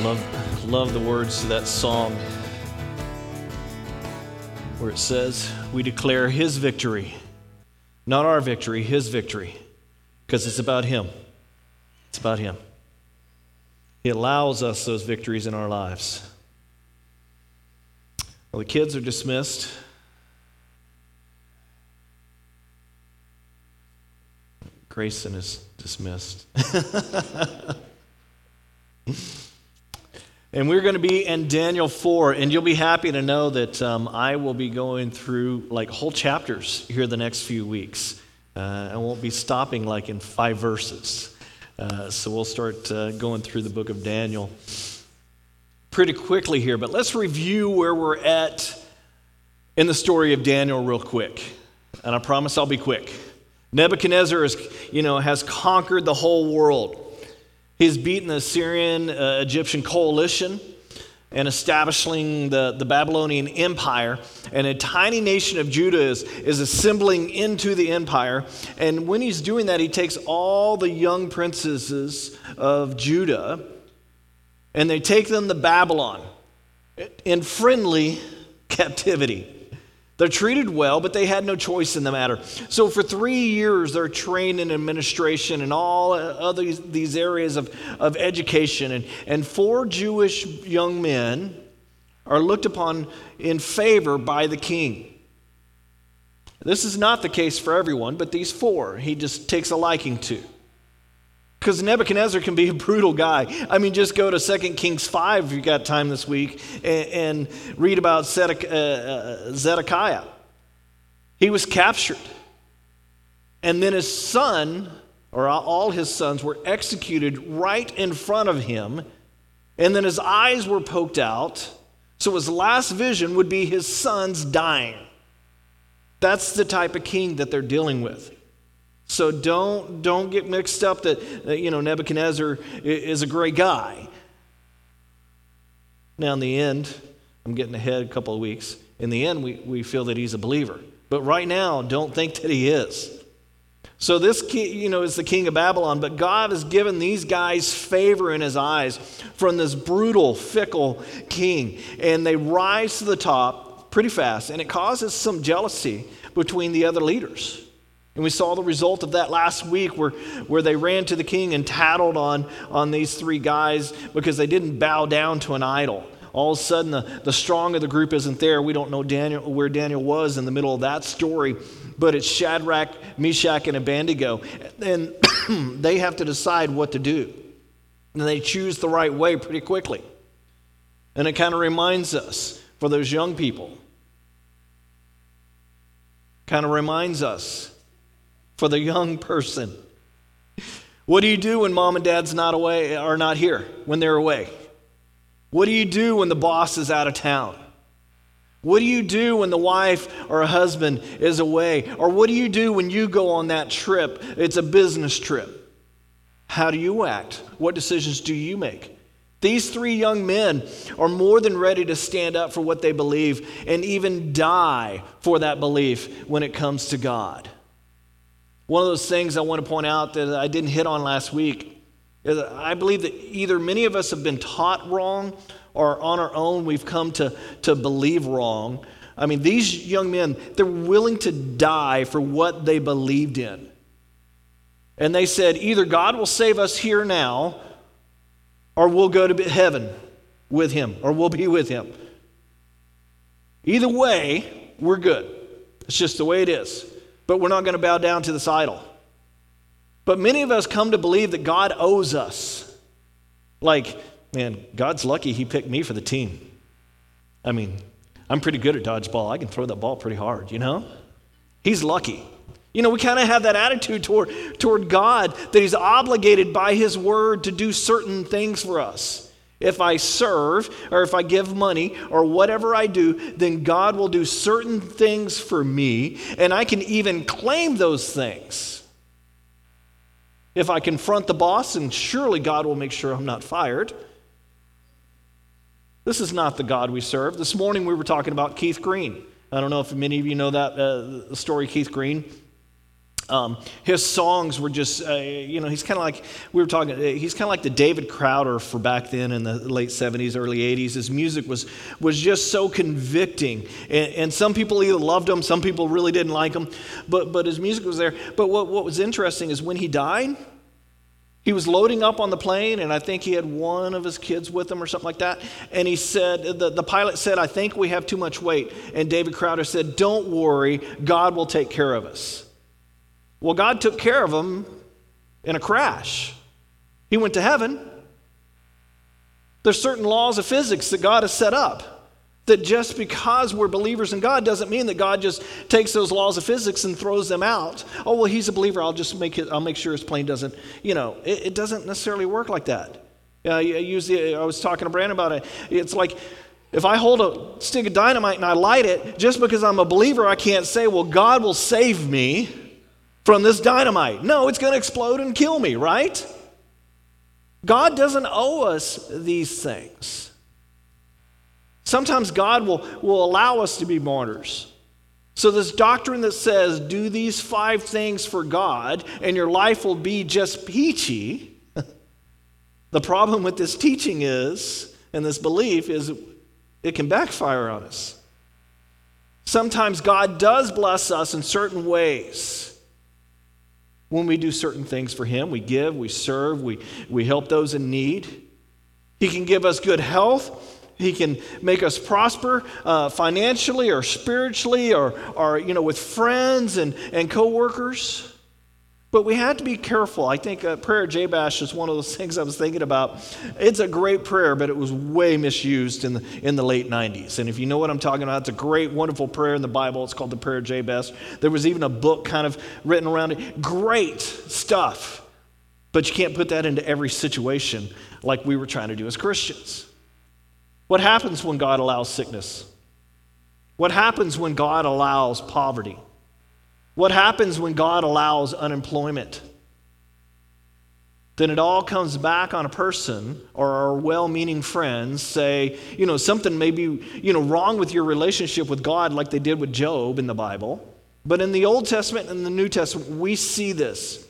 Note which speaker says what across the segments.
Speaker 1: Love, love the words to that song where it says, We declare His victory, not our victory, His victory, because it's about Him. It's about Him. He allows us those victories in our lives. Well, the kids are dismissed. Grayson is dismissed. and we're going to be in Daniel 4, and you'll be happy to know that um, I will be going through like whole chapters here the next few weeks. Uh, I won't be stopping like in five verses. Uh, so we'll start uh, going through the book of Daniel pretty quickly here, but let's review where we're at in the story of Daniel real quick. And I promise I'll be quick. Nebuchadnezzar is, you know, has conquered the whole world. He's beaten the Syrian uh, Egyptian coalition and establishing the, the Babylonian Empire. And a tiny nation of Judah is, is assembling into the empire. And when he's doing that, he takes all the young princesses of Judah and they take them to Babylon in friendly captivity. They're treated well, but they had no choice in the matter. So, for three years, they're trained in administration and all other these areas of, of education. And, and four Jewish young men are looked upon in favor by the king. This is not the case for everyone, but these four he just takes a liking to. Because Nebuchadnezzar can be a brutal guy. I mean, just go to 2 Kings 5 if you got time this week and, and read about uh, uh, Zedekiah. He was captured. And then his son, or all his sons, were executed right in front of him. And then his eyes were poked out. So his last vision would be his sons dying. That's the type of king that they're dealing with. So don't, don't get mixed up that, that, you know, Nebuchadnezzar is a great guy. Now, in the end, I'm getting ahead a couple of weeks. In the end, we, we feel that he's a believer. But right now, don't think that he is. So this, king, you know, is the king of Babylon, but God has given these guys favor in his eyes from this brutal, fickle king. And they rise to the top pretty fast, and it causes some jealousy between the other leaders. And we saw the result of that last week where, where they ran to the king and tattled on, on these three guys because they didn't bow down to an idol. All of a sudden, the, the strong of the group isn't there. We don't know Daniel, where Daniel was in the middle of that story, but it's Shadrach, Meshach, and Abednego. And they have to decide what to do. And they choose the right way pretty quickly. And it kind of reminds us for those young people, kind of reminds us for the young person. What do you do when mom and dad's not away are not here when they're away? What do you do when the boss is out of town? What do you do when the wife or a husband is away? Or what do you do when you go on that trip? It's a business trip. How do you act? What decisions do you make? These three young men are more than ready to stand up for what they believe and even die for that belief when it comes to God. One of those things I want to point out that I didn't hit on last week is I believe that either many of us have been taught wrong or on our own we've come to, to believe wrong. I mean, these young men, they're willing to die for what they believed in. And they said, either God will save us here now, or we'll go to heaven with him, or we'll be with him. Either way, we're good. It's just the way it is but we're not going to bow down to this idol. But many of us come to believe that God owes us. Like, man, God's lucky he picked me for the team. I mean, I'm pretty good at dodgeball. I can throw that ball pretty hard, you know? He's lucky. You know, we kind of have that attitude toward, toward God that He's obligated by His word to do certain things for us. If I serve or if I give money or whatever I do, then God will do certain things for me, and I can even claim those things. If I confront the boss, and surely God will make sure I'm not fired. This is not the God we serve. This morning we were talking about Keith Green. I don't know if many of you know that uh, story Keith Green. Um, his songs were just, uh, you know, he's kind of like, we were talking, uh, he's kind of like the David Crowder for back then in the late 70s, early 80s. His music was, was just so convicting. And, and some people either loved him, some people really didn't like him, but, but his music was there. But what, what was interesting is when he died, he was loading up on the plane, and I think he had one of his kids with him or something like that. And he said, the, the pilot said, I think we have too much weight. And David Crowder said, Don't worry, God will take care of us. Well, God took care of him in a crash. He went to heaven. There's certain laws of physics that God has set up. That just because we're believers in God doesn't mean that God just takes those laws of physics and throws them out. Oh, well, he's a believer. I'll just make it, I'll make sure his plane doesn't, you know, it, it doesn't necessarily work like that. Uh, the, I was talking to Brandon about it. It's like if I hold a stick of dynamite and I light it, just because I'm a believer, I can't say, well, God will save me from this dynamite. No, it's going to explode and kill me, right? God doesn't owe us these things. Sometimes God will, will allow us to be martyrs. So, this doctrine that says, do these five things for God and your life will be just peachy, the problem with this teaching is, and this belief is, it can backfire on us. Sometimes God does bless us in certain ways when we do certain things for Him. We give, we serve, we, we help those in need. He can give us good health. He can make us prosper uh, financially or spiritually or, or you know, with friends and, and coworkers. But we had to be careful. I think uh, prayer Jabez is one of those things I was thinking about. It's a great prayer, but it was way misused in the, in the late 90s. And if you know what I'm talking about, it's a great, wonderful prayer in the Bible. It's called the prayer Jabez. There was even a book kind of written around it. Great stuff. But you can't put that into every situation like we were trying to do as Christians. What happens when God allows sickness? What happens when God allows poverty? What happens when God allows unemployment? Then it all comes back on a person or our well meaning friends say, you know, something may be, you know, wrong with your relationship with God, like they did with Job in the Bible. But in the Old Testament and the New Testament, we see this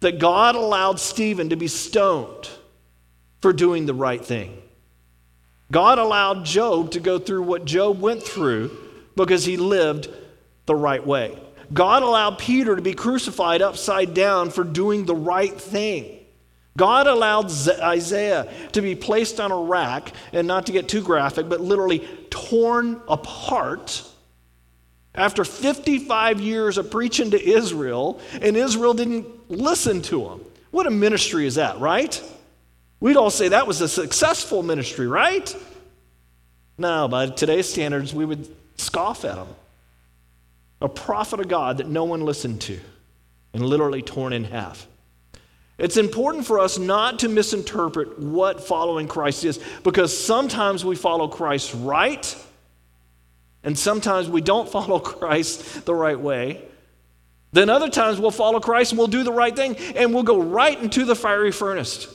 Speaker 1: that God allowed Stephen to be stoned for doing the right thing. God allowed Job to go through what Job went through because he lived the right way. God allowed Peter to be crucified upside down for doing the right thing. God allowed Isaiah to be placed on a rack, and not to get too graphic, but literally torn apart after 55 years of preaching to Israel, and Israel didn't listen to him. What a ministry is that, right? We'd all say that was a successful ministry, right? No, by today's standards, we would scoff at him a prophet of God that no one listened to, and literally torn in half. It's important for us not to misinterpret what following Christ is because sometimes we follow Christ right, and sometimes we don't follow Christ the right way. Then other times we'll follow Christ and we'll do the right thing and we'll go right into the fiery furnace.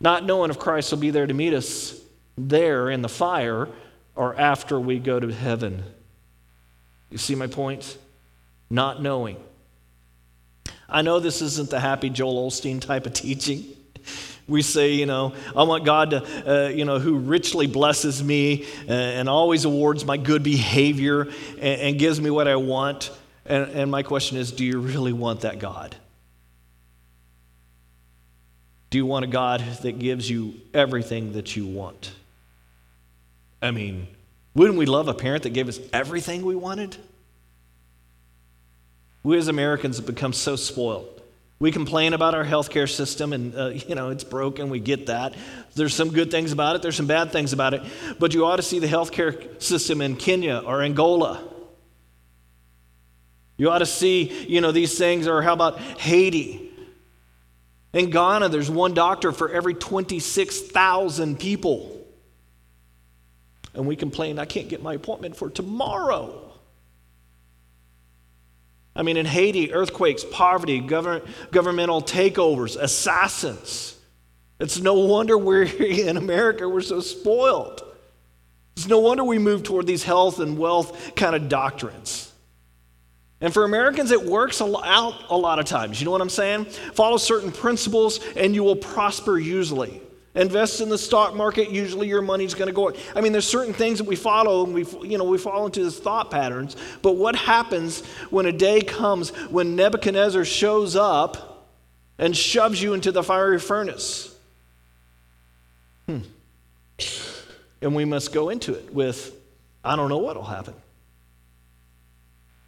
Speaker 1: Not knowing if Christ will be there to meet us there in the fire or after we go to heaven. You see my point? Not knowing. I know this isn't the happy Joel Osteen type of teaching. We say, you know, I want God to, uh, you know, who richly blesses me and, uh, and always awards my good behavior and, and gives me what I want. And, and my question is do you really want that God? Do you want a God that gives you everything that you want? I mean, wouldn't we love a parent that gave us everything we wanted? We as Americans have become so spoiled. We complain about our healthcare system and, uh, you know, it's broken. We get that. There's some good things about it, there's some bad things about it. But you ought to see the healthcare system in Kenya or Angola. You ought to see, you know, these things, or how about Haiti? In Ghana, there's one doctor for every 26,000 people and we complain, I can't get my appointment for tomorrow. I mean, in Haiti, earthquakes, poverty, government, governmental takeovers, assassins. It's no wonder we're in America, we're so spoiled. It's no wonder we move toward these health and wealth kind of doctrines. And for Americans, it works out a lot of times. You know what I'm saying? Follow certain principles and you will prosper usually. Invest in the stock market, usually your money's going to go. I mean, there's certain things that we follow and we, you know, we fall into these thought patterns. But what happens when a day comes when Nebuchadnezzar shows up and shoves you into the fiery furnace? Hmm. And we must go into it with, I don't know what will happen.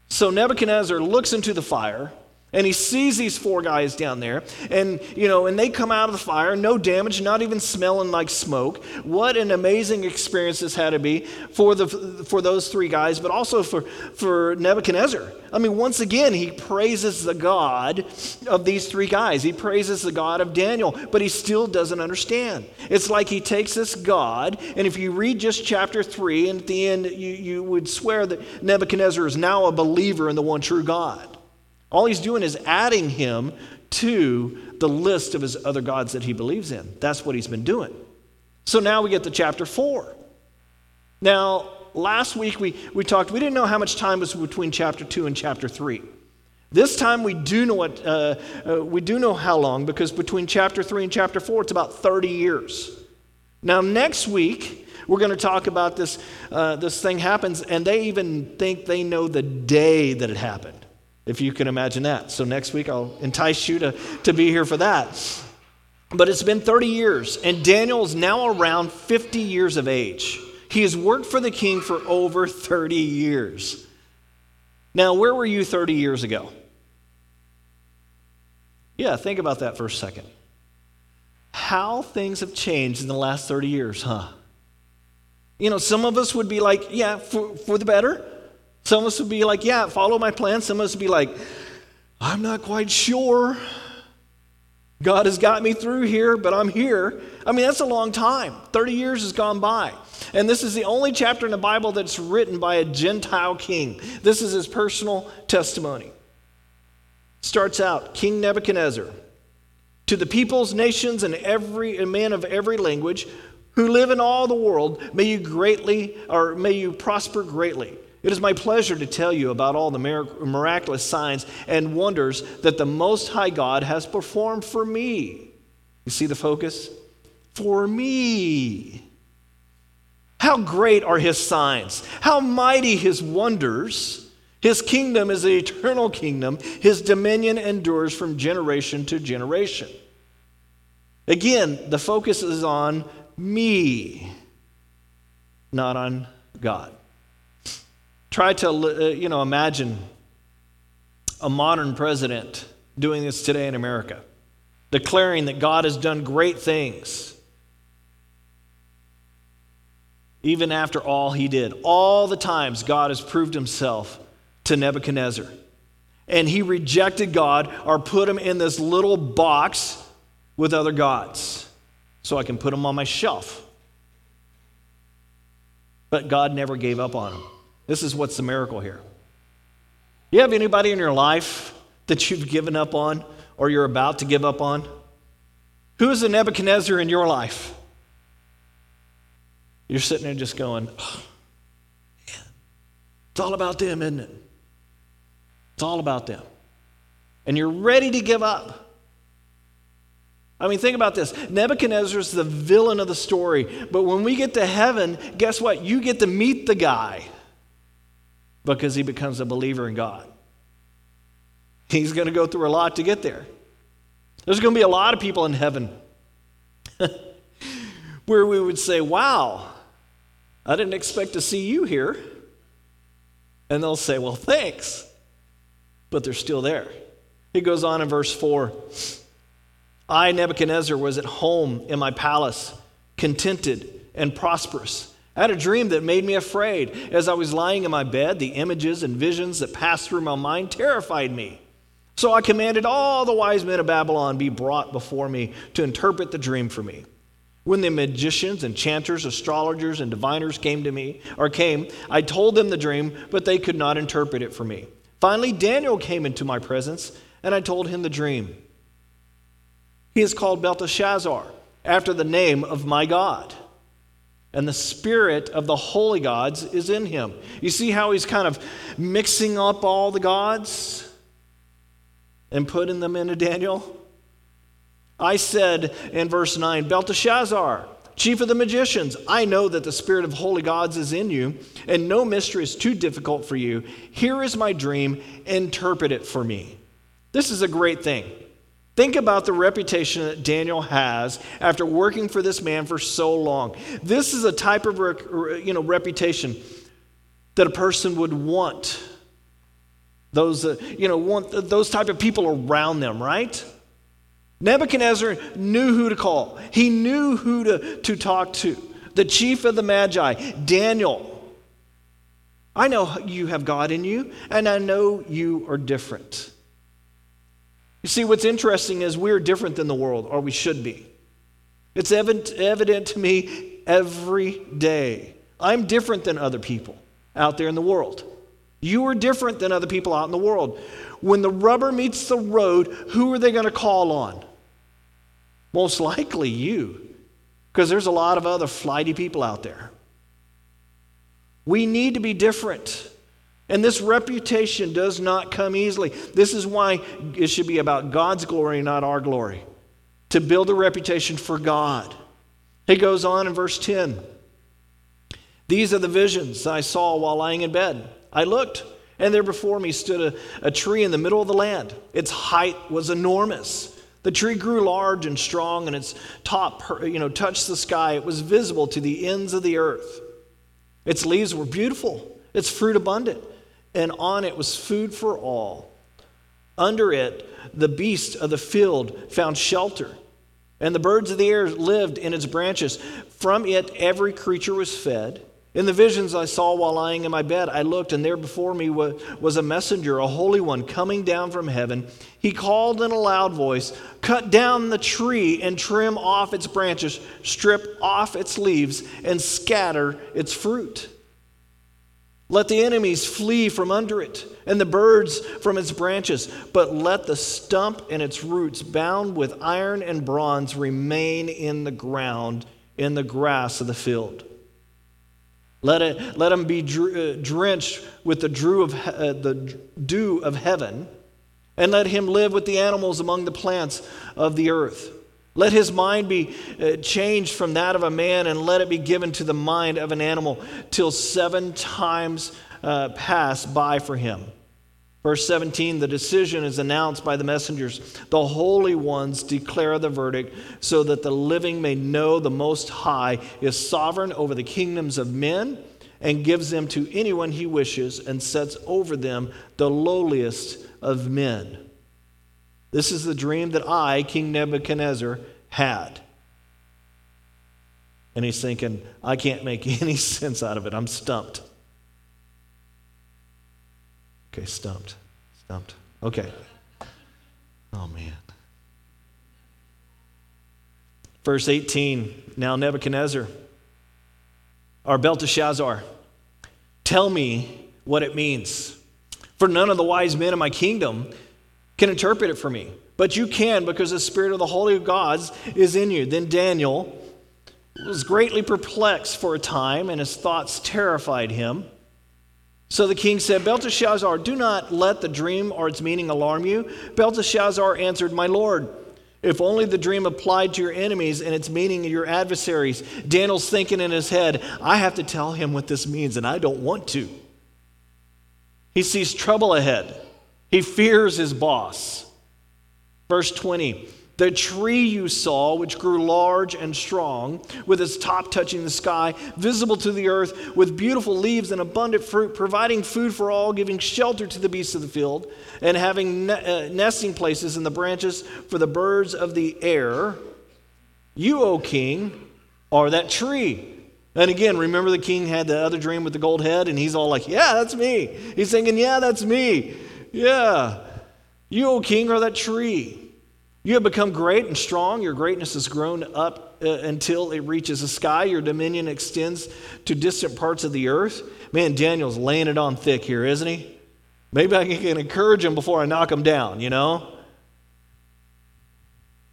Speaker 1: So Nebuchadnezzar looks into the fire and he sees these four guys down there and you know and they come out of the fire no damage not even smelling like smoke. What an amazing experience this had to be for the for those three guys but also for for nebuchadnezzar. I mean once again he praises the god of these three guys. He praises the god of daniel but he still doesn't understand. It's like he takes this god and if you read just chapter 3 and at the end you, you would swear that nebuchadnezzar is now a believer in the one true god all he's doing is adding him to the list of his other gods that he believes in. That's what he's been doing. So now we get to chapter 4. Now, last week we, we talked, we didn't know how much time was between chapter 2 and chapter 3. This time we do know what, uh, uh, we do know how long because between chapter 3 and chapter 4 it's about 30 years. Now, next week, we're going to talk about this, uh, this thing happens, and they even think they know the day that it happened if you can imagine that. So next week I'll entice you to, to be here for that. But it's been 30 years, and Daniel is now around 50 years of age. He has worked for the king for over 30 years. Now, where were you 30 years ago? Yeah, think about that for a second. How things have changed in the last 30 years, huh? You know, some of us would be like, yeah, for, for the better. Some of us would be like, yeah, follow my plan. Some of us would be like, I'm not quite sure. God has got me through here, but I'm here. I mean, that's a long time. 30 years has gone by. And this is the only chapter in the Bible that's written by a Gentile king. This is his personal testimony. Starts out King Nebuchadnezzar, to the peoples, nations, and every and men of every language who live in all the world, may you greatly, or may you prosper greatly. It is my pleasure to tell you about all the miraculous signs and wonders that the Most High God has performed for me. You see the focus? For me. How great are his signs! How mighty his wonders! His kingdom is an eternal kingdom. His dominion endures from generation to generation. Again, the focus is on me, not on God. Try to, uh, you know, imagine a modern president doing this today in America, declaring that God has done great things. Even after all he did, all the times God has proved himself to Nebuchadnezzar. And he rejected God or put him in this little box with other gods so I can put him on my shelf. But God never gave up on him. This is what's the miracle here. You have anybody in your life that you've given up on or you're about to give up on? Who is the Nebuchadnezzar in your life? You're sitting there just going, oh, it's all about them, isn't it? It's all about them. And you're ready to give up. I mean, think about this. Nebuchadnezzar is the villain of the story. But when we get to heaven, guess what? You get to meet the guy because he becomes a believer in God. He's going to go through a lot to get there. There's going to be a lot of people in heaven where we would say, Wow, I didn't expect to see you here. And they'll say, Well, thanks. But they're still there. He goes on in verse 4 I, Nebuchadnezzar, was at home in my palace, contented and prosperous. I had a dream that made me afraid. As I was lying in my bed, the images and visions that passed through my mind terrified me. So I commanded all the wise men of Babylon be brought before me to interpret the dream for me. When the magicians, enchanters, astrologers, and diviners came to me, or came, I told them the dream, but they could not interpret it for me. Finally, Daniel came into my presence, and I told him the dream. He is called Belteshazzar, after the name of my God. And the spirit of the holy gods is in him. You see how he's kind of mixing up all the gods and putting them into Daniel? I said in verse 9, Belteshazzar, chief of the magicians, I know that the spirit of holy gods is in you, and no mystery is too difficult for you. Here is my dream, interpret it for me. This is a great thing. Think about the reputation that Daniel has after working for this man for so long. This is a type of you know, reputation that a person would want. Those, uh, you know, want those type of people around them, right? Nebuchadnezzar knew who to call. He knew who to, to talk to. The chief of the Magi, Daniel. I know you have God in you, and I know you are different. You see, what's interesting is we're different than the world, or we should be. It's evident, evident to me every day. I'm different than other people out there in the world. You are different than other people out in the world. When the rubber meets the road, who are they going to call on? Most likely you, because there's a lot of other flighty people out there. We need to be different. And this reputation does not come easily. This is why it should be about God's glory, not our glory. To build a reputation for God. He goes on in verse 10. These are the visions I saw while lying in bed. I looked, and there before me stood a, a tree in the middle of the land. Its height was enormous. The tree grew large and strong, and its top you know, touched the sky. It was visible to the ends of the earth. Its leaves were beautiful, its fruit abundant and on it was food for all. Under it, the beasts of the field found shelter, and the birds of the air lived in its branches. From it, every creature was fed. In the visions I saw while lying in my bed, I looked, and there before me was a messenger, a holy one, coming down from heaven. He called in a loud voice Cut down the tree and trim off its branches, strip off its leaves, and scatter its fruit. Let the enemies flee from under it, and the birds from its branches, but let the stump and its roots, bound with iron and bronze, remain in the ground, in the grass of the field. Let, it, let them be uh, drenched with the of, uh, the dew of heaven, and let him live with the animals among the plants of the earth. Let his mind be uh, changed from that of a man, and let it be given to the mind of an animal, till seven times uh, pass by for him. Verse 17 the decision is announced by the messengers. The holy ones declare the verdict, so that the living may know the Most High is sovereign over the kingdoms of men and gives them to anyone he wishes and sets over them the lowliest of men. This is the dream that I, King Nebuchadnezzar, had. And he's thinking, I can't make any sense out of it. I'm stumped. Okay, stumped. Stumped. Okay. Oh, man. Verse 18 Now Nebuchadnezzar, or Belteshazzar, tell me what it means. For none of the wise men of my kingdom can interpret it for me, but you can because the Spirit of the Holy Gods is in you. Then Daniel was greatly perplexed for a time, and his thoughts terrified him. So the king said, Belteshazzar, do not let the dream or its meaning alarm you. Belteshazzar answered, My lord, if only the dream applied to your enemies and its meaning to your adversaries. Daniel's thinking in his head, I have to tell him what this means, and I don't want to. He sees trouble ahead. He fears his boss. Verse 20 The tree you saw, which grew large and strong, with its top touching the sky, visible to the earth, with beautiful leaves and abundant fruit, providing food for all, giving shelter to the beasts of the field, and having ne- uh, nesting places in the branches for the birds of the air. You, O king, are that tree. And again, remember the king had the other dream with the gold head, and he's all like, Yeah, that's me. He's thinking, Yeah, that's me. Yeah. You, O king, are that tree. You have become great and strong. Your greatness has grown up uh, until it reaches the sky. Your dominion extends to distant parts of the earth. Man, Daniel's laying it on thick here, isn't he? Maybe I can encourage him before I knock him down, you know?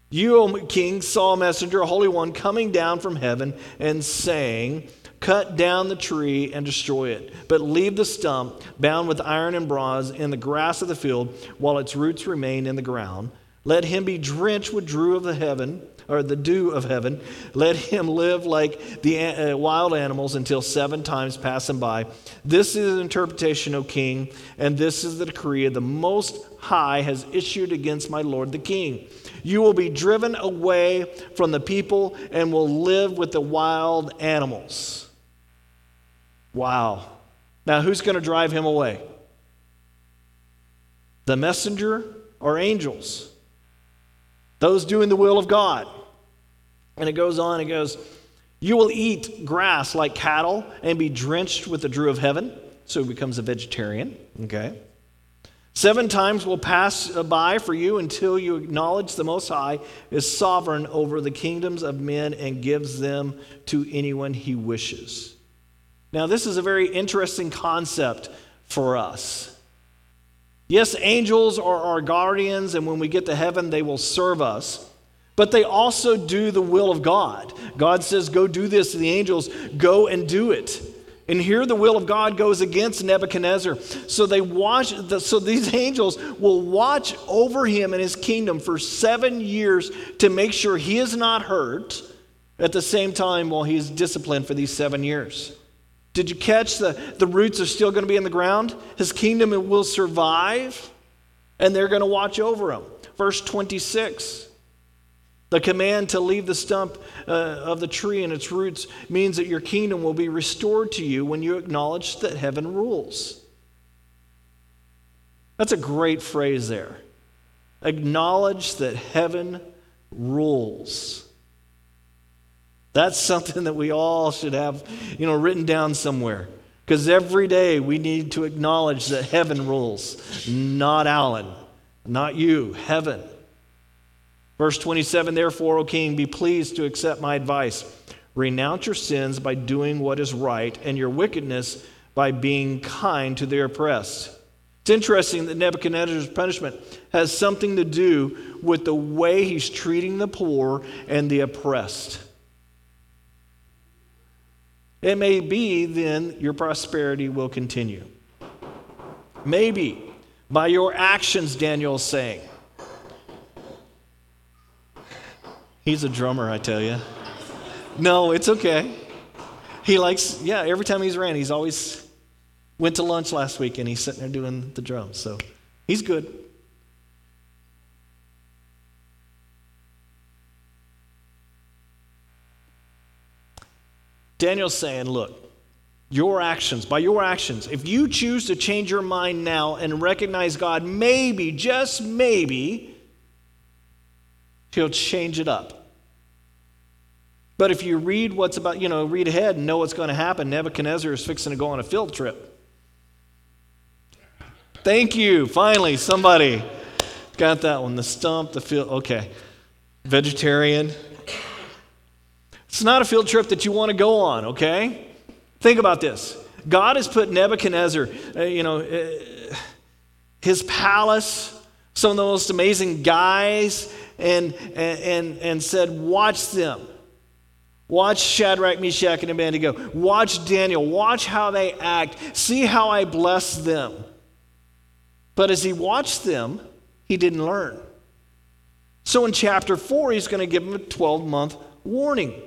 Speaker 1: You, O king, saw a messenger, a holy one, coming down from heaven and saying, Cut down the tree and destroy it, but leave the stump bound with iron and bronze in the grass of the field while its roots remain in the ground. Let him be drenched with dew of the heaven, or the dew of heaven. Let him live like the uh, wild animals until seven times pass him by. This is an interpretation, O king, and this is the decree of the Most High has issued against my lord the king. You will be driven away from the people and will live with the wild animals. Wow. Now, who's going to drive him away? The messenger or angels? Those doing the will of God. And it goes on, it goes, You will eat grass like cattle and be drenched with the dew of heaven. So he becomes a vegetarian. Okay. Seven times will pass by for you until you acknowledge the Most High is sovereign over the kingdoms of men and gives them to anyone he wishes. Now, this is a very interesting concept for us. Yes, angels are our guardians, and when we get to heaven, they will serve us. But they also do the will of God. God says, Go do this, to the angels go and do it. And here the will of God goes against Nebuchadnezzar. So they watch so these angels will watch over him and his kingdom for 7 years to make sure he is not hurt at the same time while he's disciplined for these 7 years. Did you catch the the roots are still going to be in the ground? His kingdom will survive and they're going to watch over him. Verse 26 the command to leave the stump uh, of the tree and its roots means that your kingdom will be restored to you when you acknowledge that heaven rules. That's a great phrase there. Acknowledge that heaven rules. That's something that we all should have, you know, written down somewhere. Because every day we need to acknowledge that heaven rules, not Alan, not you, heaven. Verse 27 Therefore, O king, be pleased to accept my advice. Renounce your sins by doing what is right, and your wickedness by being kind to the oppressed. It's interesting that Nebuchadnezzar's punishment has something to do with the way he's treating the poor and the oppressed. It may be then your prosperity will continue. Maybe by your actions, Daniel is saying. He's a drummer, I tell you. No, it's okay. He likes, yeah, every time he's ran, he's always went to lunch last week and he's sitting there doing the drums. So he's good. Daniel's saying, look, your actions, by your actions, if you choose to change your mind now and recognize God, maybe, just maybe, He'll change it up. But if you read what's about, you know, read ahead and know what's going to happen, Nebuchadnezzar is fixing to go on a field trip. Thank you. Finally, somebody got that one. The stump, the field. Okay. Vegetarian. It's not a field trip that you want to go on, okay? Think about this. God has put Nebuchadnezzar, uh, you know, uh, his palace, some of the most amazing guys and, and, and said, Watch them. Watch Shadrach, Meshach, and Abednego. Watch Daniel. Watch how they act. See how I bless them. But as he watched them, he didn't learn. So in chapter 4, he's going to give them a 12 month warning.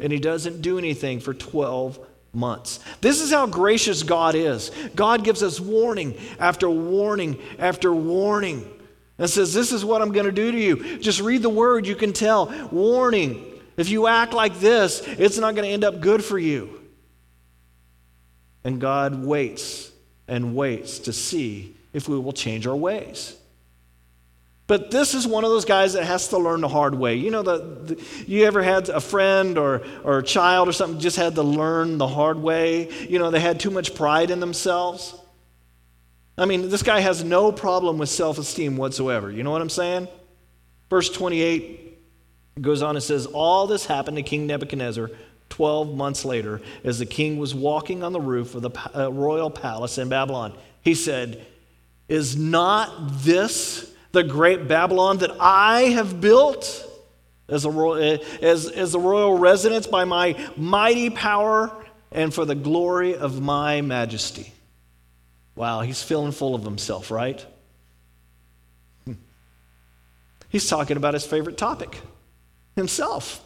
Speaker 1: And he doesn't do anything for 12 months. This is how gracious God is. God gives us warning after warning after warning and says, This is what I'm going to do to you. Just read the word, you can tell. Warning. If you act like this, it's not going to end up good for you. And God waits and waits to see if we will change our ways. But this is one of those guys that has to learn the hard way. You know, the, the, you ever had a friend or, or a child or something just had to learn the hard way? You know, they had too much pride in themselves. I mean, this guy has no problem with self esteem whatsoever. You know what I'm saying? Verse 28 goes on and says, All this happened to King Nebuchadnezzar 12 months later as the king was walking on the roof of the uh, royal palace in Babylon. He said, Is not this the great Babylon that I have built as, a, as, as the royal residence by my mighty power and for the glory of my majesty. Wow, he's feeling full of himself, right? Hmm. He's talking about his favorite topic himself.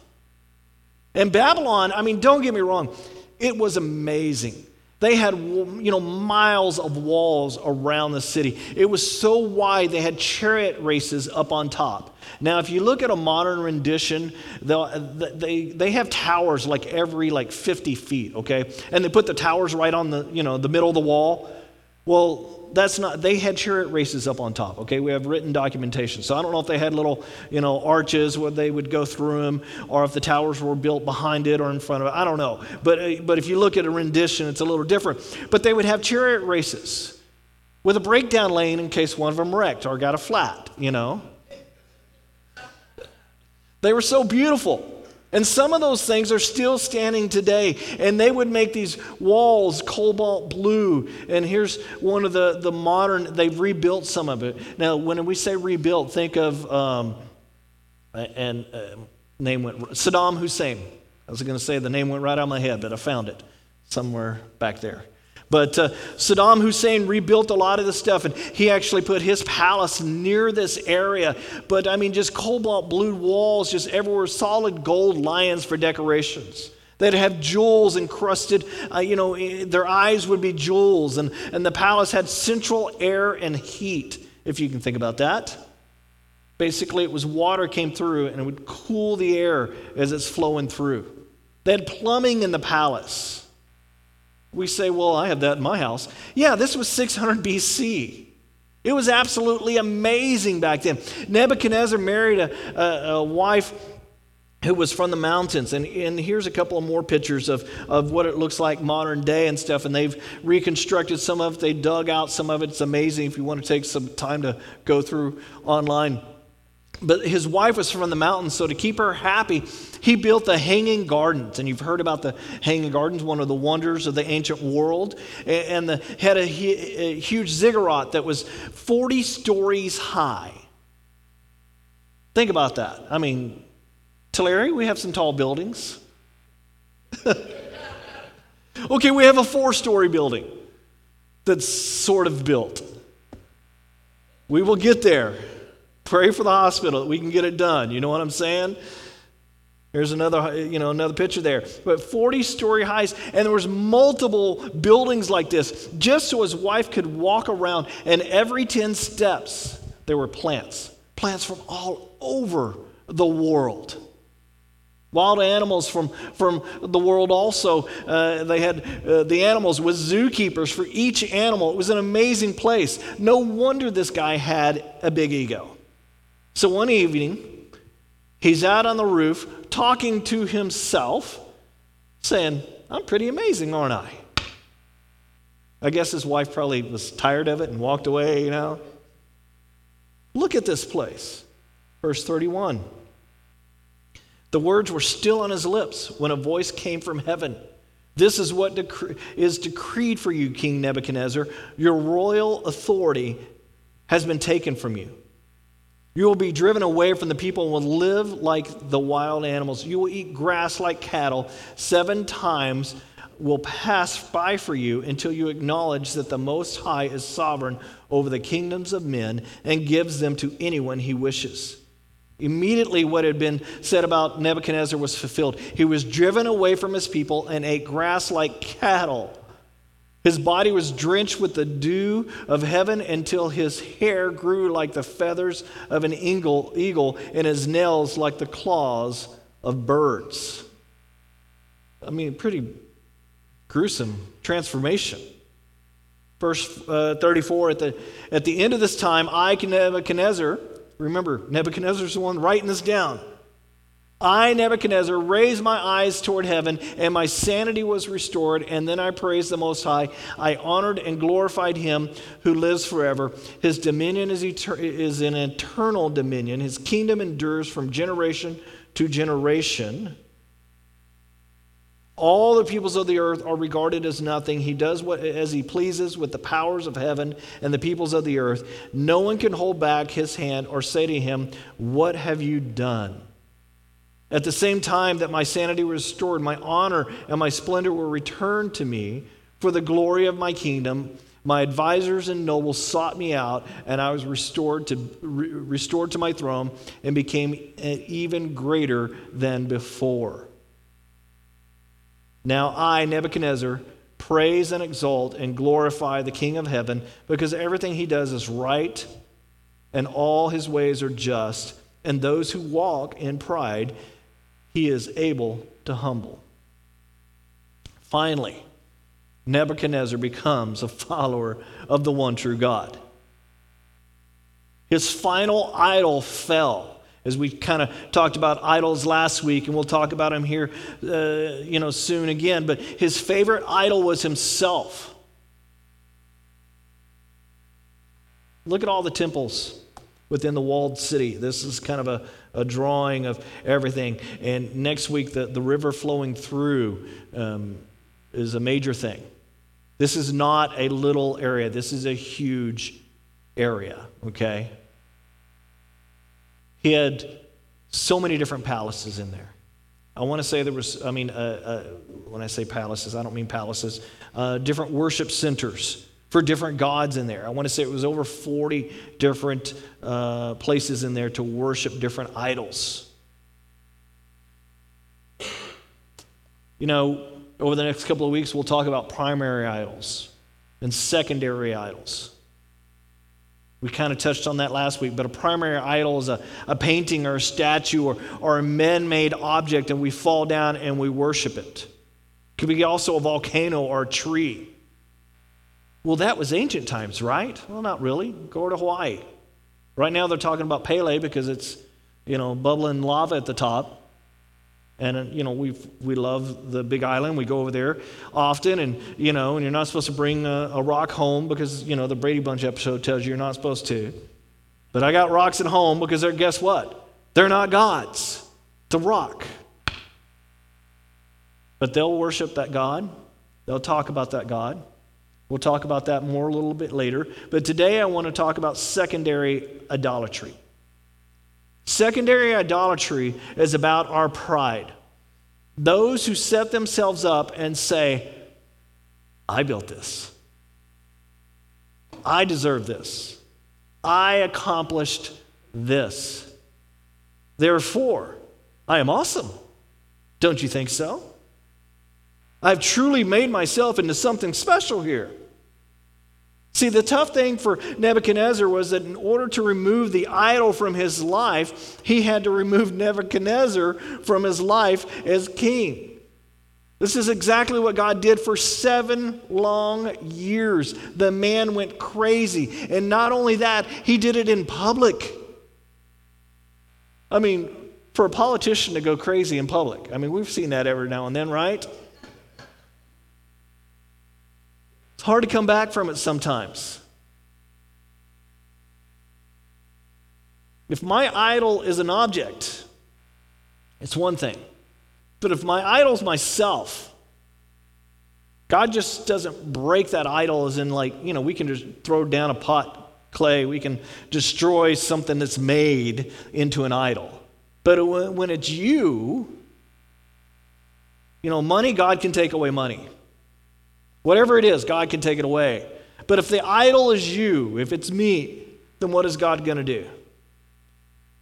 Speaker 1: And Babylon, I mean, don't get me wrong, it was amazing. They had, you know, miles of walls around the city. It was so wide, they had chariot races up on top. Now, if you look at a modern rendition, they, they have towers like every like 50 feet, okay? And they put the towers right on the, you know, the middle of the wall. Well, that's not they had chariot races up on top okay? We have written documentation. So i don't know if they had little you know arches where they would go through them or if the towers were built behind it or in front of it. I don't know. But uh, but if you look at a rendition it's a little different. But they would have chariot races with a breakdown lane in case one of them wrecked or got a flat you know? They were so beautiful and some of those things are still standing today. And they would make these walls cobalt blue. And here's one of the, the modern, they've rebuilt some of it. Now, when we say rebuilt, think of, um, and uh, name went, Saddam Hussein. I was going to say the name went right out of my head, but I found it somewhere back there. But uh, Saddam Hussein rebuilt a lot of the stuff, and he actually put his palace near this area. But I mean, just cobalt blue walls, just everywhere, solid gold lions for decorations. They'd have jewels encrusted, uh, you know, their eyes would be jewels, and, and the palace had central air and heat, if you can think about that. Basically, it was water came through and it would cool the air as it's flowing through. They had plumbing in the palace. We say, well, I have that in my house. Yeah, this was 600 BC. It was absolutely amazing back then. Nebuchadnezzar married a, a, a wife who was from the mountains. And, and here's a couple of more pictures of, of what it looks like modern day and stuff. And they've reconstructed some of it, they dug out some of it. It's amazing if you want to take some time to go through online. But his wife was from the mountains, so to keep her happy, he built the Hanging Gardens. And you've heard about the Hanging Gardens, one of the wonders of the ancient world. And the, had a, a huge ziggurat that was 40 stories high. Think about that. I mean, Tulare, we have some tall buildings. okay, we have a four story building that's sort of built. We will get there. Pray for the hospital that we can get it done. You know what I'm saying? Here's another, you know, another picture there. But 40 story highs, and there was multiple buildings like this, just so his wife could walk around. And every 10 steps, there were plants, plants from all over the world. Wild animals from, from the world also. Uh, they had uh, the animals with zookeepers for each animal. It was an amazing place. No wonder this guy had a big ego. So one evening, he's out on the roof talking to himself, saying, I'm pretty amazing, aren't I? I guess his wife probably was tired of it and walked away, you know. Look at this place. Verse 31. The words were still on his lips when a voice came from heaven. This is what is decreed for you, King Nebuchadnezzar. Your royal authority has been taken from you. You will be driven away from the people and will live like the wild animals. You will eat grass like cattle. Seven times will pass by for you until you acknowledge that the Most High is sovereign over the kingdoms of men and gives them to anyone he wishes. Immediately, what had been said about Nebuchadnezzar was fulfilled. He was driven away from his people and ate grass like cattle. His body was drenched with the dew of heaven until his hair grew like the feathers of an eagle, and his nails like the claws of birds. I mean, pretty gruesome transformation. Verse uh, 34 at the, at the end of this time, I, Nebuchadnezzar, remember, Nebuchadnezzar's the one writing this down. I, Nebuchadnezzar, raised my eyes toward heaven, and my sanity was restored, and then I praised the Most High. I honored and glorified him who lives forever. His dominion is, etern- is an eternal dominion, his kingdom endures from generation to generation. All the peoples of the earth are regarded as nothing. He does what as he pleases with the powers of heaven and the peoples of the earth. No one can hold back his hand or say to him, What have you done? At the same time that my sanity was restored, my honor and my splendor were returned to me for the glory of my kingdom. My advisors and nobles sought me out, and I was restored to, re- restored to my throne and became even greater than before. Now I, Nebuchadnezzar, praise and exalt and glorify the King of heaven because everything he does is right and all his ways are just, and those who walk in pride he is able to humble. Finally, Nebuchadnezzar becomes a follower of the one true God. His final idol fell as we kind of talked about idols last week, and we'll talk about him here, uh, you know, soon again. But his favorite idol was himself. Look at all the temples within the walled city. This is kind of a, a drawing of everything. And next week, the, the river flowing through um, is a major thing. This is not a little area, this is a huge area, okay? He had so many different palaces in there. I want to say there was, I mean, uh, uh, when I say palaces, I don't mean palaces, uh, different worship centers for different gods in there. I want to say it was over 40 different uh, places in there to worship different idols. You know, over the next couple of weeks, we'll talk about primary idols and secondary idols. We kind of touched on that last week, but a primary idol is a, a painting or a statue or, or a man made object, and we fall down and we worship it. it. Could be also a volcano or a tree. Well, that was ancient times, right? Well, not really. Go to Hawaii. Right now, they're talking about Pele because it's, you know, bubbling lava at the top. And, uh, you know, we we love the big island. We go over there often, and, you know, and you're not supposed to bring a, a rock home because, you know, the Brady Bunch episode tells you you're not supposed to. But I got rocks at home because they're, guess what? They're not gods. It's a rock. But they'll worship that God, they'll talk about that God. We'll talk about that more a little bit later. But today I want to talk about secondary idolatry. Secondary idolatry is about our pride. Those who set themselves up and say, I built this. I deserve this. I accomplished this. Therefore, I am awesome. Don't you think so? I've truly made myself into something special here. See, the tough thing for Nebuchadnezzar was that in order to remove the idol from his life, he had to remove Nebuchadnezzar from his life as king. This is exactly what God did for seven long years. The man went crazy. And not only that, he did it in public. I mean, for a politician to go crazy in public, I mean, we've seen that every now and then, right? It's hard to come back from it sometimes. If my idol is an object, it's one thing. But if my idol's myself, God just doesn't break that idol as in, like, you know, we can just throw down a pot clay, we can destroy something that's made into an idol. But when it's you, you know, money, God can take away money. Whatever it is, God can take it away. But if the idol is you, if it's me, then what is God going to do?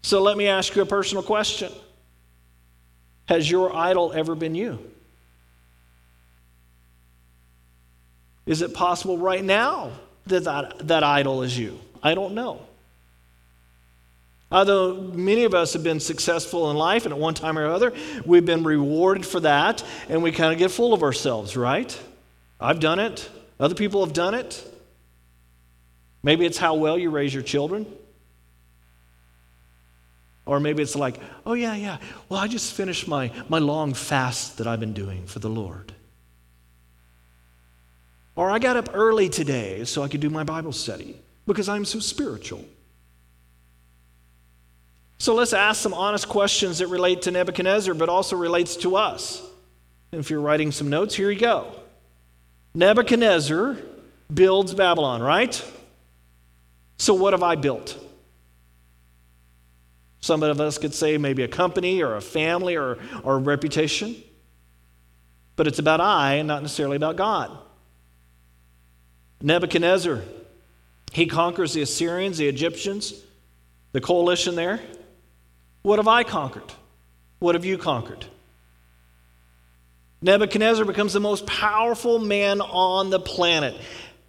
Speaker 1: So let me ask you a personal question Has your idol ever been you? Is it possible right now that that, that idol is you? I don't know. Although many of us have been successful in life, and at one time or other, we've been rewarded for that, and we kind of get full of ourselves, right? I've done it. Other people have done it. Maybe it's how well you raise your children. Or maybe it's like, oh, yeah, yeah. Well, I just finished my, my long fast that I've been doing for the Lord. Or I got up early today so I could do my Bible study because I'm so spiritual. So let's ask some honest questions that relate to Nebuchadnezzar, but also relates to us. If you're writing some notes, here you go. Nebuchadnezzar builds Babylon, right? So, what have I built? Some of us could say maybe a company or a family or, or a reputation. But it's about I and not necessarily about God. Nebuchadnezzar, he conquers the Assyrians, the Egyptians, the coalition there. What have I conquered? What have you conquered? Nebuchadnezzar becomes the most powerful man on the planet.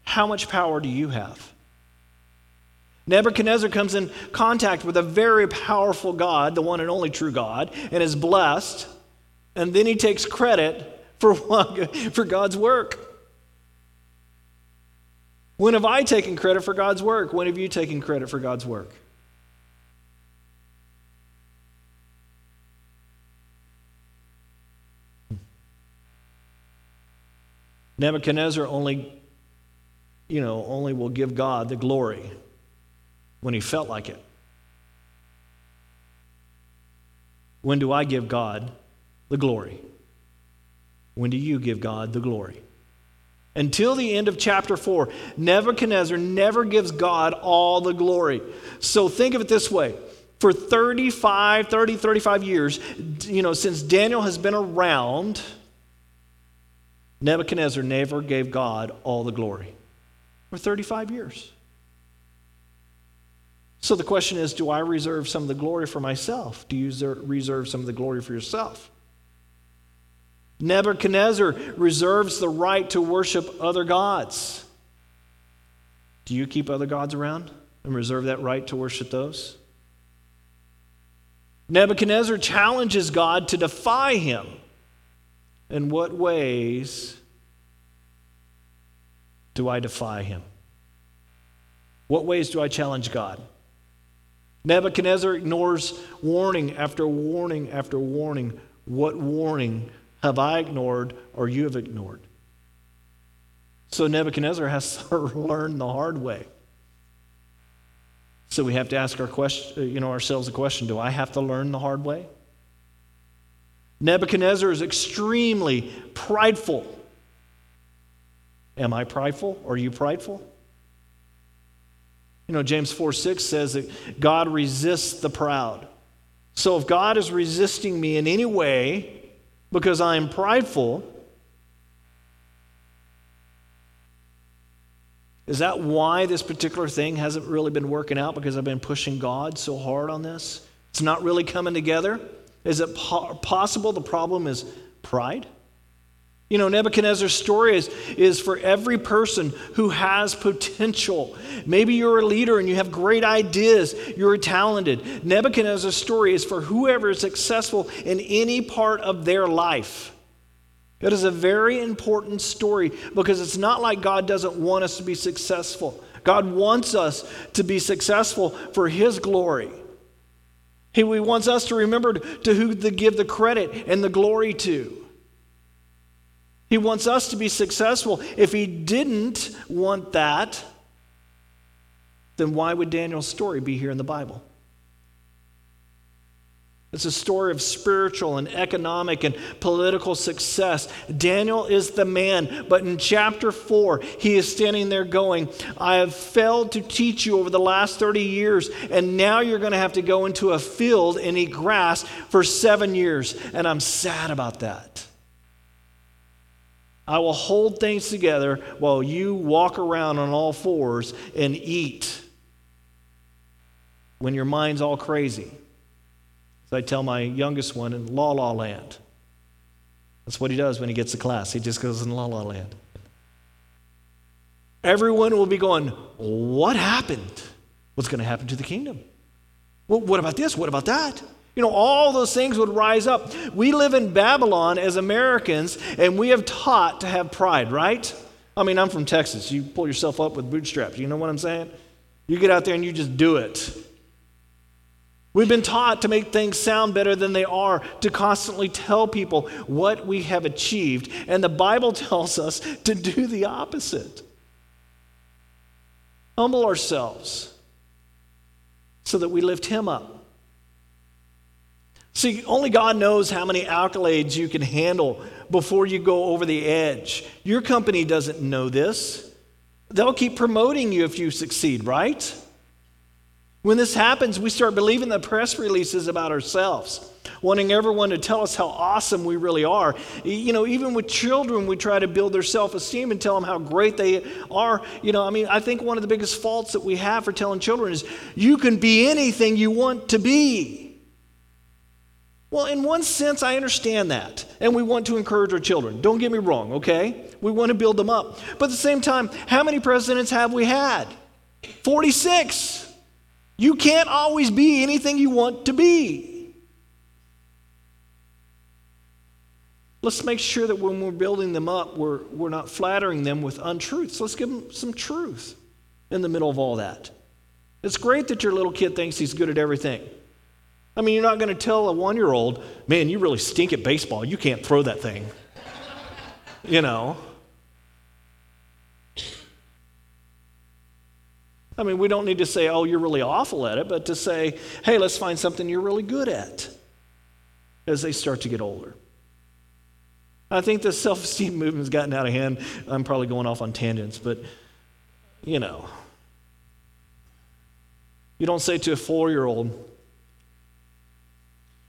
Speaker 1: How much power do you have? Nebuchadnezzar comes in contact with a very powerful God, the one and only true God, and is blessed. And then he takes credit for, for God's work. When have I taken credit for God's work? When have you taken credit for God's work? Nebuchadnezzar only, you know, only will give God the glory when he felt like it. When do I give God the glory? When do you give God the glory? Until the end of chapter 4, Nebuchadnezzar never gives God all the glory. So think of it this way. For 35, 30, 35 years, you know, since Daniel has been around, Nebuchadnezzar never gave God all the glory. For 35 years. So the question is do I reserve some of the glory for myself? Do you reserve some of the glory for yourself? Nebuchadnezzar reserves the right to worship other gods. Do you keep other gods around and reserve that right to worship those? Nebuchadnezzar challenges God to defy him. In what ways do I defy him? What ways do I challenge God? Nebuchadnezzar ignores warning after warning after warning. What warning have I ignored or you have ignored? So Nebuchadnezzar has to learn the hard way. So we have to ask our question, you know, ourselves a question Do I have to learn the hard way? Nebuchadnezzar is extremely prideful. Am I prideful? Are you prideful? You know, James 4 6 says that God resists the proud. So if God is resisting me in any way because I am prideful, is that why this particular thing hasn't really been working out because I've been pushing God so hard on this? It's not really coming together? Is it po- possible the problem is pride? You know, Nebuchadnezzar's story is, is for every person who has potential. Maybe you're a leader and you have great ideas, you're talented. Nebuchadnezzar's story is for whoever is successful in any part of their life. It is a very important story because it's not like God doesn't want us to be successful. God wants us to be successful for His glory. He wants us to remember to who to give the credit and the glory to. He wants us to be successful. If he didn't want that, then why would Daniel's story be here in the Bible? It's a story of spiritual and economic and political success. Daniel is the man, but in chapter 4, he is standing there going, I have failed to teach you over the last 30 years, and now you're going to have to go into a field and eat grass for seven years. And I'm sad about that. I will hold things together while you walk around on all fours and eat when your mind's all crazy. As I tell my youngest one in La La Land. That's what he does when he gets to class. He just goes in La La Land. Everyone will be going, What happened? What's going to happen to the kingdom? Well, what about this? What about that? You know, all those things would rise up. We live in Babylon as Americans, and we have taught to have pride, right? I mean, I'm from Texas. You pull yourself up with bootstraps. You know what I'm saying? You get out there and you just do it. We've been taught to make things sound better than they are, to constantly tell people what we have achieved. And the Bible tells us to do the opposite. Humble ourselves so that we lift Him up. See, only God knows how many accolades you can handle, before you go over the edge. Your company doesn't know this. They'll keep promoting you if you succeed, right? When this happens, we start believing the press releases about ourselves, wanting everyone to tell us how awesome we really are. You know, even with children, we try to build their self esteem and tell them how great they are. You know, I mean, I think one of the biggest faults that we have for telling children is you can be anything you want to be. Well, in one sense, I understand that. And we want to encourage our children. Don't get me wrong, okay? We want to build them up. But at the same time, how many presidents have we had? 46. You can't always be anything you want to be. Let's make sure that when we're building them up, we're, we're not flattering them with untruths. Let's give them some truth in the middle of all that. It's great that your little kid thinks he's good at everything. I mean, you're not going to tell a one year old, man, you really stink at baseball. You can't throw that thing. you know? I mean, we don't need to say, oh, you're really awful at it, but to say, hey, let's find something you're really good at as they start to get older. I think the self esteem movement has gotten out of hand. I'm probably going off on tangents, but you know, you don't say to a four year old,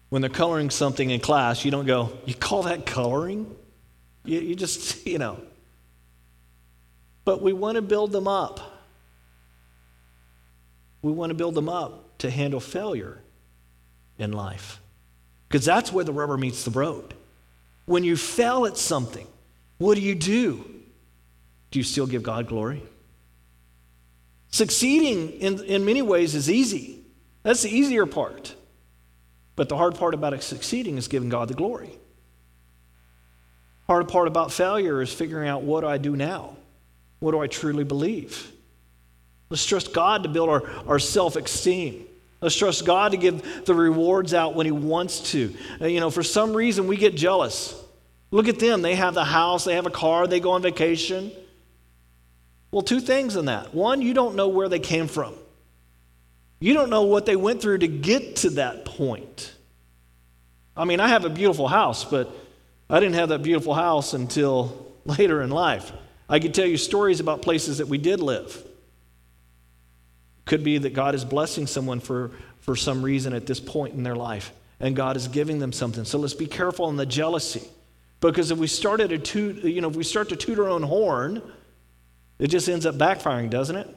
Speaker 1: when they're coloring something in class, you don't go, You call that coloring? You, you just, you know. But we want to build them up. We want to build them up to handle failure in life. Because that's where the rubber meets the road. When you fail at something, what do you do? Do you still give God glory? Succeeding in, in many ways is easy. That's the easier part. But the hard part about succeeding is giving God the glory. Hard part about failure is figuring out what do I do now? What do I truly believe? Let's trust God to build our, our self esteem. Let's trust God to give the rewards out when He wants to. Uh, you know, for some reason, we get jealous. Look at them. They have the house, they have a car, they go on vacation. Well, two things in that. One, you don't know where they came from. You don't know what they went through to get to that point. I mean, I have a beautiful house, but I didn't have that beautiful house until later in life. I could tell you stories about places that we did live. Could be that God is blessing someone for, for some reason at this point in their life, and God is giving them something. So let's be careful on the jealousy. Because if we start at a toot, you know, if we start to toot our own horn, it just ends up backfiring, doesn't it?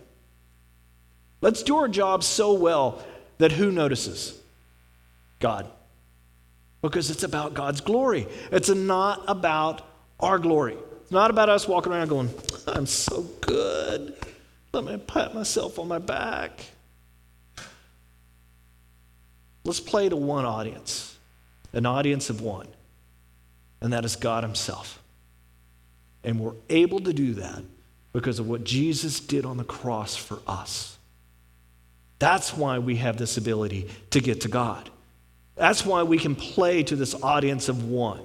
Speaker 1: Let's do our job so well that who notices? God. Because it's about God's glory. It's not about our glory. It's not about us walking around going, I'm so good. Let me pat myself on my back. Let's play to one audience, an audience of one, and that is God Himself. And we're able to do that because of what Jesus did on the cross for us. That's why we have this ability to get to God. That's why we can play to this audience of one.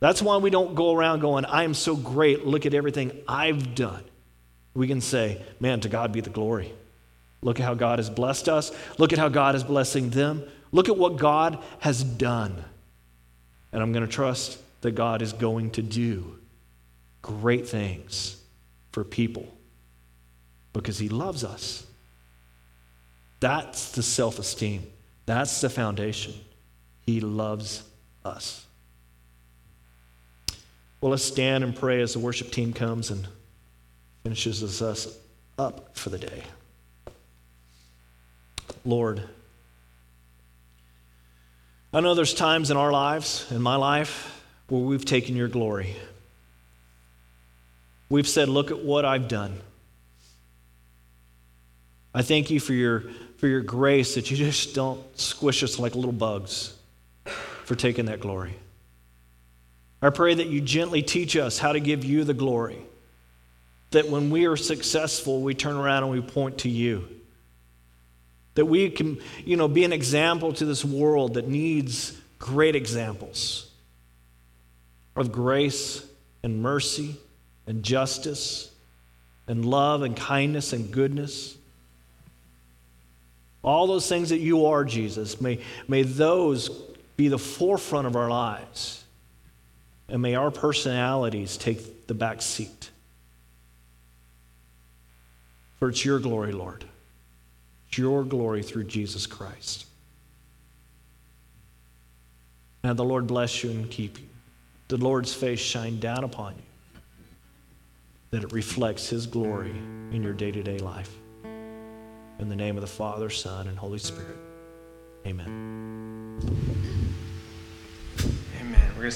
Speaker 1: That's why we don't go around going, I am so great, look at everything I've done. We can say, man, to God be the glory. Look at how God has blessed us. Look at how God is blessing them. Look at what God has done. And I'm going to trust that God is going to do great things for people because He loves us. That's the self esteem. That's the foundation. He loves us. Well, let's stand and pray as the worship team comes and finishes us up for the day. Lord, I know there's times in our lives, in my life, where we've taken your glory. We've said, Look at what I've done. I thank you for your for your grace that you just don't squish us like little bugs for taking that glory. I pray that you gently teach us how to give you the glory. That when we are successful, we turn around and we point to you. That we can, you know, be an example to this world that needs great examples of grace and mercy and justice and love and kindness and goodness. All those things that you are, Jesus, may, may those be the forefront of our lives. And may our personalities take the back seat. For it's your glory, Lord. It's your glory through Jesus Christ. Now the Lord bless you and keep you. The Lord's face shine down upon you, that it reflects his glory in your day to day life. In the name of the Father, Son, and Holy Spirit. Amen.